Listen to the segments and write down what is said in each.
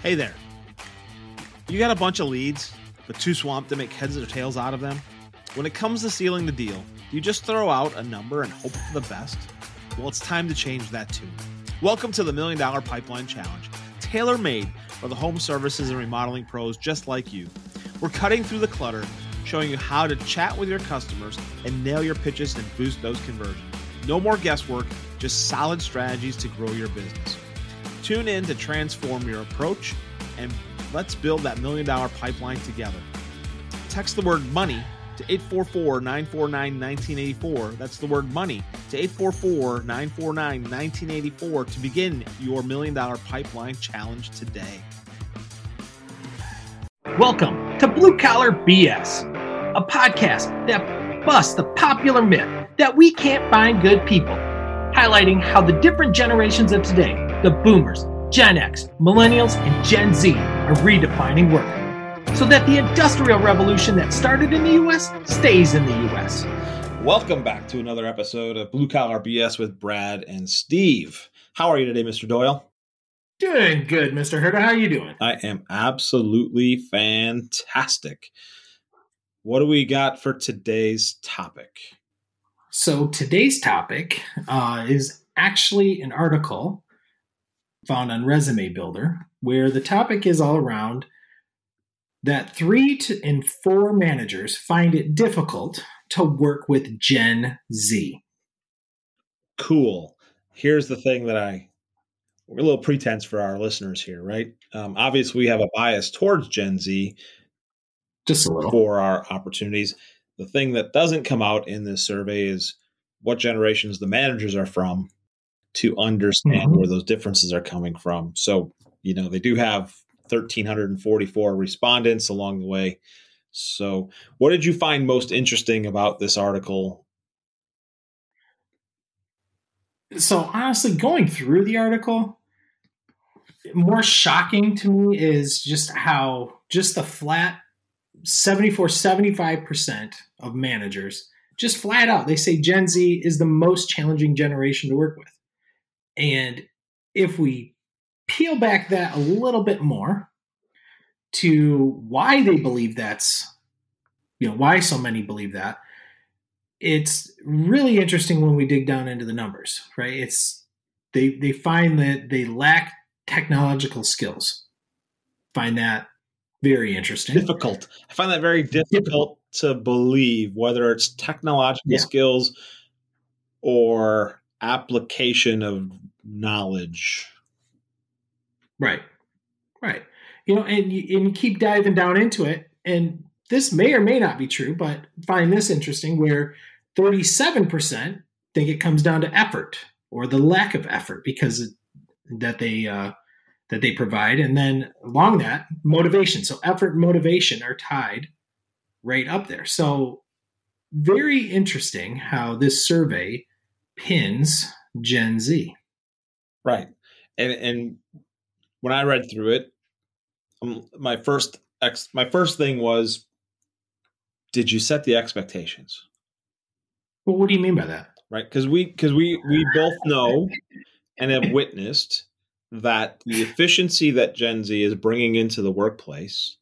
Hey there. You got a bunch of leads, but too swamped to make heads or tails out of them? When it comes to sealing the deal, do you just throw out a number and hope for the best? Well, it's time to change that too. Welcome to the Million Dollar Pipeline Challenge, tailor made for the home services and remodeling pros just like you. We're cutting through the clutter, showing you how to chat with your customers and nail your pitches and boost those conversions. No more guesswork, just solid strategies to grow your business. Tune in to transform your approach and let's build that million dollar pipeline together. Text the word money to 844 949 1984. That's the word money to 844 949 1984 to begin your million dollar pipeline challenge today. Welcome to Blue Collar BS, a podcast that busts the popular myth that we can't find good people, highlighting how the different generations of today, the boomers, Gen X, millennials, and Gen Z, are redefining work so that the industrial revolution that started in the US stays in the US. Welcome back to another episode of Blue Collar BS with Brad and Steve. How are you today, Mr. Doyle? Doing good, Mr. Herda. How are you doing? I am absolutely fantastic. What do we got for today's topic? So, today's topic uh, is actually an article found on Resume Builder where the topic is all around that three to, and four managers find it difficult to work with Gen Z. Cool. Here's the thing that I, a little pretense for our listeners here, right? Um, obviously, we have a bias towards Gen Z just a little for our opportunities. The thing that doesn't come out in this survey is what generations the managers are from to understand mm-hmm. where those differences are coming from. So, you know, they do have 1,344 respondents along the way. So, what did you find most interesting about this article? So, honestly, going through the article, more shocking to me is just how just the flat 74 75% of managers just flat out they say Gen Z is the most challenging generation to work with. And if we peel back that a little bit more to why they believe that's, you know, why so many believe that, it's really interesting when we dig down into the numbers, right? It's they they find that they lack technological skills. Find that very interesting. Difficult. I find that very difficult, to believe whether it's technological yeah. skills or application of knowledge. Right. Right. You know, and you, and you keep diving down into it, and this may or may not be true, but find this interesting where 37% think it comes down to effort or the lack of effort because that they uh, that they provide, and then along that motivation. So effort and motivation are tied right up there. So very interesting how this survey pins Gen Z. Right. And and when I read through it, um, my first ex my first thing was did you set the expectations? Well, what do you mean by that? Right? Cuz we cuz we we both know and have witnessed that the efficiency that Gen Z is bringing into the workplace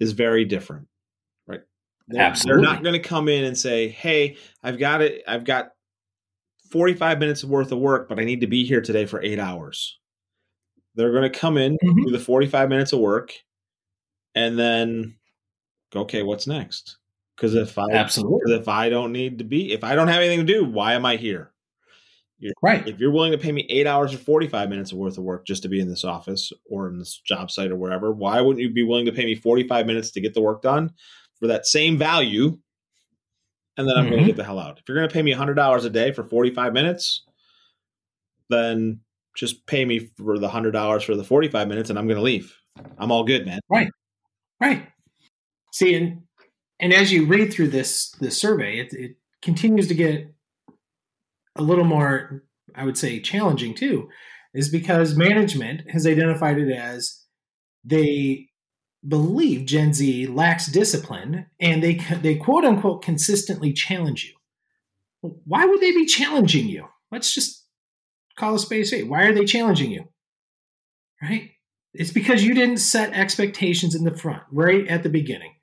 is very different. Right? Absolutely. They're not going to come in and say, "Hey, I've got it. I've got 45 minutes worth of work, but I need to be here today for eight hours. They're going to come in, mm-hmm. do the 45 minutes of work, and then go, okay, what's next? Because if I absolutely if I don't need to be, if I don't have anything to do, why am I here? You're, right. If you're willing to pay me eight hours or 45 minutes of worth of work just to be in this office or in this job site or wherever, why wouldn't you be willing to pay me 45 minutes to get the work done for that same value and then I'm mm-hmm. going to get the hell out. If you're going to pay me $100 a day for 45 minutes, then just pay me for the $100 for the 45 minutes and I'm going to leave. I'm all good, man. Right. Right. See, and, and as you read through this, this survey, it, it continues to get a little more, I would say, challenging too, is because management has identified it as they believe Gen Z lacks discipline and they they quote unquote consistently challenge you. Why would they be challenging you? Let's just call a space eight. Why are they challenging you? Right? It's because you didn't set expectations in the front, right at the beginning.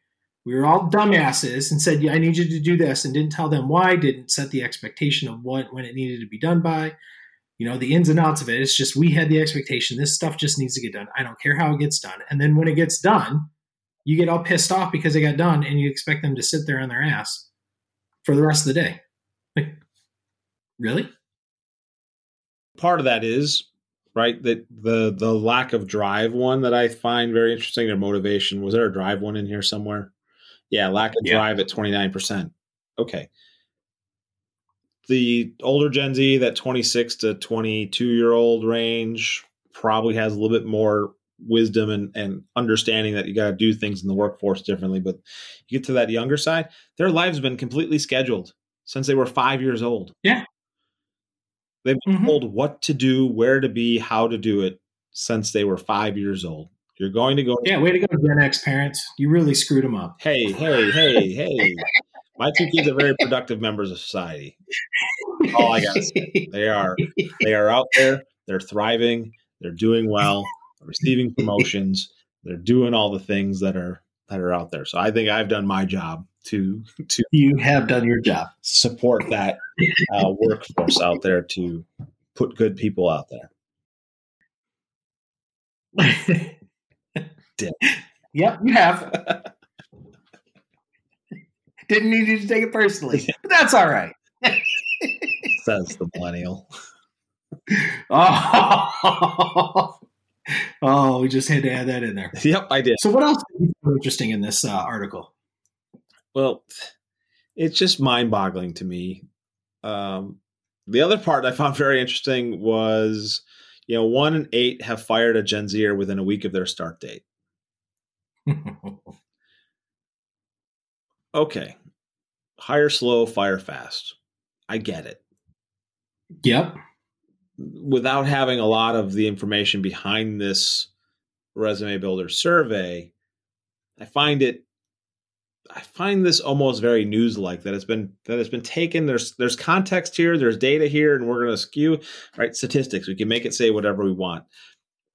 We were all dumbasses and said, yeah, I need you to do this, and didn't tell them why, didn't set the expectation of what, when it needed to be done by. You know, the ins and outs of it. It's just we had the expectation this stuff just needs to get done. I don't care how it gets done. And then when it gets done, you get all pissed off because it got done and you expect them to sit there on their ass for the rest of the day. Like, really? Part of that is right that the the lack of drive one that I find very interesting. Their motivation was there a drive one in here somewhere? Yeah, lack of Yeah. drive at twenty nine percent. Okay. The older Gen Z, that twenty six to twenty two year old range, probably has a little bit more wisdom and, and understanding that you got to do things in the workforce differently. But you get to that younger side, their lives have been completely scheduled since they were five years old. Yeah. They've been Mhm. told what to do, where to be, how to do it since they were five years old. You're going to go. Yeah, way to go, Gen X parents. You really screwed them up. Hey, hey, hey, hey. My two kids are very productive members of society. all I gotta They are they are out there, they're thriving, they're doing well, receiving promotions, they're doing all the things that are that are out there. So I think I've done my job to to you have done your job. support that uh, workforce out there to put good people out there. Yep, you have. Didn't need you to take it personally, but that's all right. Says the millennial. Oh, oh, we just had to add that in there. Yep, I did. So, what else is interesting in this uh, article? Well, it's just mind boggling to me. Um, the other part I found very interesting was, you know, one in eight have fired a Gen Zer within a week of their start date. Okay. Hire slow, fire fast. I get it. yep. Without having a lot of the information behind this resume builder survey, I find it I find this almost very news like that it's been that it's been taken. There's there's context here, there's data here, and we're gonna skew right statistics. We can make it say whatever we want.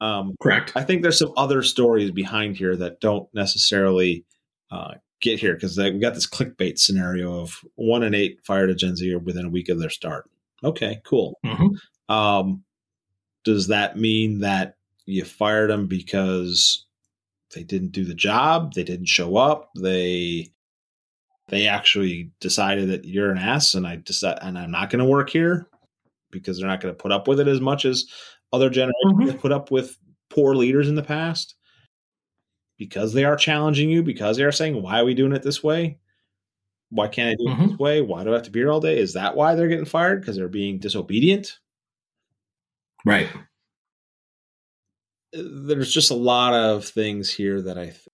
Um, Correct. I think there's some other stories behind here that don't necessarily uh, get here because we got this clickbait scenario of one in eight fired a Gen Z within a week of their start. Okay, cool. Mhm. Um, does that mean that you fired them because they didn't do the job, they didn't show up, they they actually decided that you're an ass and I decide and I'm not going to work here because they're not going to put up with it as much as other generations Mhm. put up with poor leaders in the past because they are challenging you because they are saying why are we doing it this way why can't i do it this mm-hmm. way why do i have to be here all day is that why they're getting fired because they're being disobedient Right. Uh, there's just a lot of things here that I, th-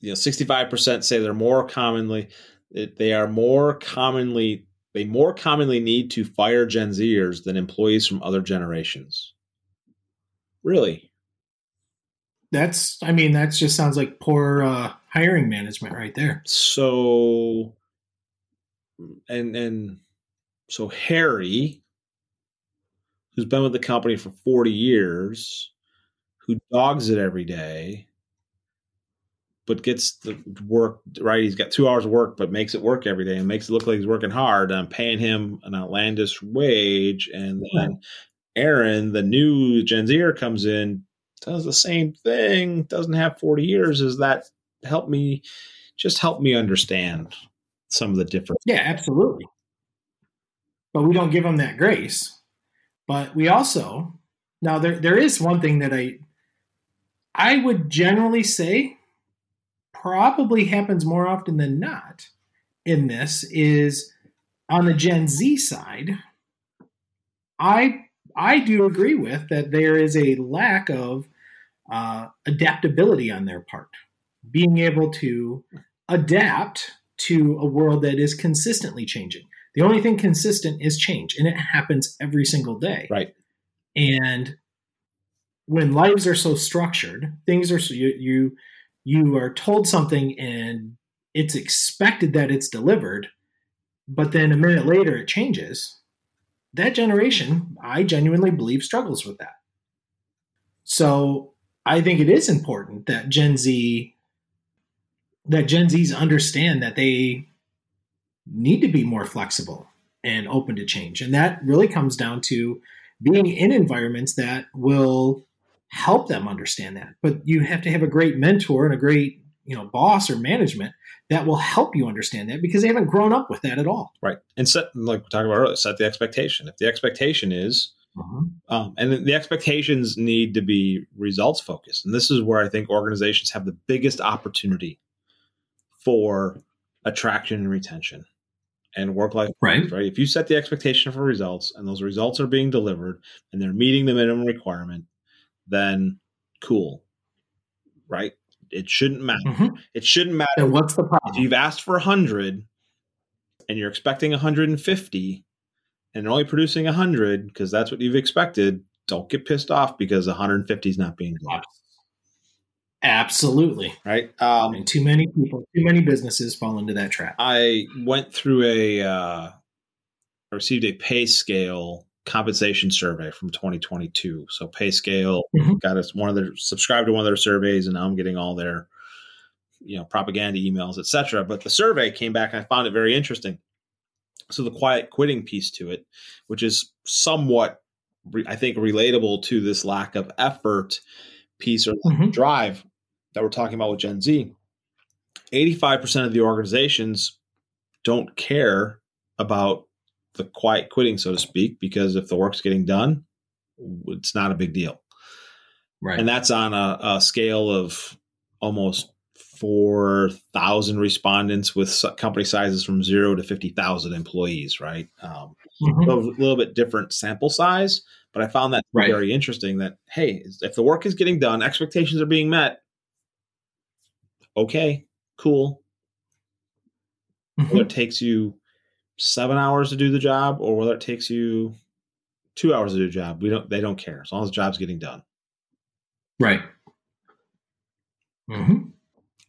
you know, 65% say they're more commonly, they are more commonly, they more commonly need to fire Gen Zers than employees from other generations. Really? That's. I mean, that just sounds like poor uh, hiring management right there. So, and, and so Harry, who's been with the company for 40 years, who dogs it every day, but gets the work right. He's got two hours of work, but makes it work every day and makes it look like he's working hard. And I'm paying him an outlandish wage. And then Aaron, the new Gen Zer, comes in, does the same thing, doesn't have 40 years. Is that help me? Just help me understand some of the difference. Yeah, absolutely. But we don't give them that grace. But we also now there there is one thing that I I would generally say probably happens more often than not in this is on the Gen Z side. I I do agree with that there is a lack of uh, adaptability on their part, being able to adapt to a world that is consistently changing. The only thing consistent is change, and it happens every single day. Right. And when lives are so structured, things are so you you you are told something and it's expected that it's delivered, but then a minute later it changes. That generation, I genuinely believe, struggles with that. So I think it is important that Gen Z that Gen Zs understand that they need to be more flexible and open to change. And that really comes down to being in environments that will help them understand that. But you have to have a great mentor and a great, you know, boss or management that will help you understand that because they haven't grown up with that at all. Right. And set like we talked about earlier, set the expectation. If the expectation is mm-hmm. um, and the expectations need to be results focused. And this is where I think organizations have the biggest opportunity for attraction and retention and work life right. right. If you set the expectation for results and those results are being delivered and they're meeting the minimum requirement, then cool. Right? It shouldn't matter. Mm-hmm. It shouldn't matter. And what's the problem? If you've asked for 100 and you're expecting 150 and they're only producing 100 because that's what you've expected, don't get pissed off because 150 is not being done. Absolutely. Right. Um, and too many people, too many businesses fall into that trap. I went through a, uh, I received a pay scale compensation survey from 2022. So pay scale mm-hmm. got us one of their subscribed to one of their surveys, and now I'm getting all their, you know, propaganda emails, etc. But the survey came back, and I found it very interesting. So the quiet quitting piece to it, which is somewhat, I think, relatable to this lack of effort piece or mm-hmm. drive that we're talking about with Gen Z, 85% of the organizations don't care about the quiet quitting, so to speak, because if the work's getting done, it's not a big deal. Right. And that's on a, a scale of almost 4,000 respondents with company sizes from zero to 50,000 employees, right? Um, mm-hmm. a, little, bit different sample size, but I found that right. very interesting that, hey, if the work is getting done, expectations are being met, okay, cool. Mm-hmm. It takes you seven hours to do the job or whether it takes you two hours to do the job, we don't they don't care as long as the job's getting done. Right. Mm-hmm.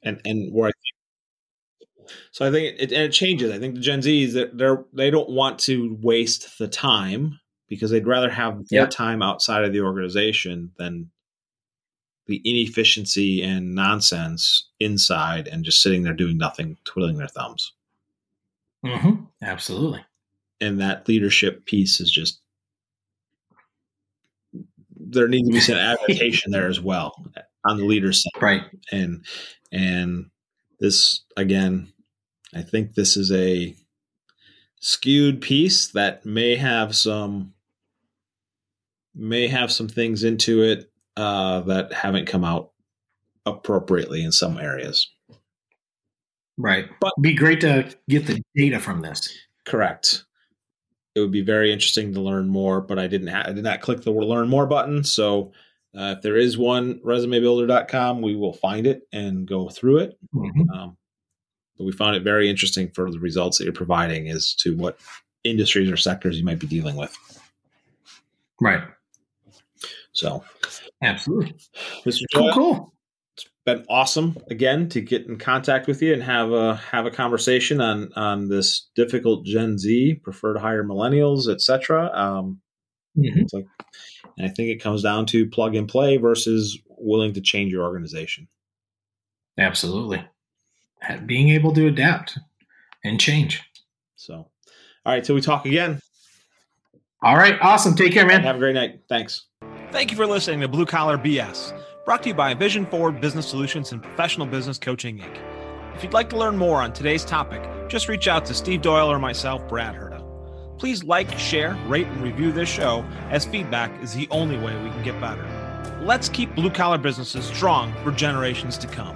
And and where I think so I think it and it changes. I think the Gen Zs that they're they don't want to waste the time because they'd rather have yep. their time outside of the organization than the inefficiency and nonsense inside and just sitting there doing nothing, twiddling their thumbs. Mm-hmm. Absolutely. And that leadership piece is just there needs to be some adaptation there as well on the leader side. Right. And and this again, I think this is a skewed piece that may have some may have some things into it uh, that haven't come out appropriately in some areas. Right. But It'd be great to get the data from this. Correct. It would be very interesting to learn more, but I didn't ha- I did not click the learn more button. So uh, if there is one, resumebuilder.com, we will find it and go through it. Mm-hmm. Um, but we found it very interesting for the results that you're providing as to what industries or sectors you might be dealing with. Right. So Absolutely. Mr. Cool, cool. It's been awesome again to get in contact with you and have a have a conversation on on this difficult Gen Z, prefer to hire millennials, etc. Um, mm-hmm. like, and I think it comes down to plug and play versus willing to change your organization. Absolutely, being able to adapt and change. So, all right, till we talk again. All right, awesome. Take care, man. Have a great night. Thanks. Thank you for listening to Blue Collar BS, brought to you by Vision Forward Business Solutions and Professional Business Coaching Inc. If you'd like to learn more on today's topic, just reach out to Steve Doyle or myself, Brad Herda. Please like, share, rate, and review this show, as feedback is the only way we can get better. Let's keep blue collar businesses strong for generations to come.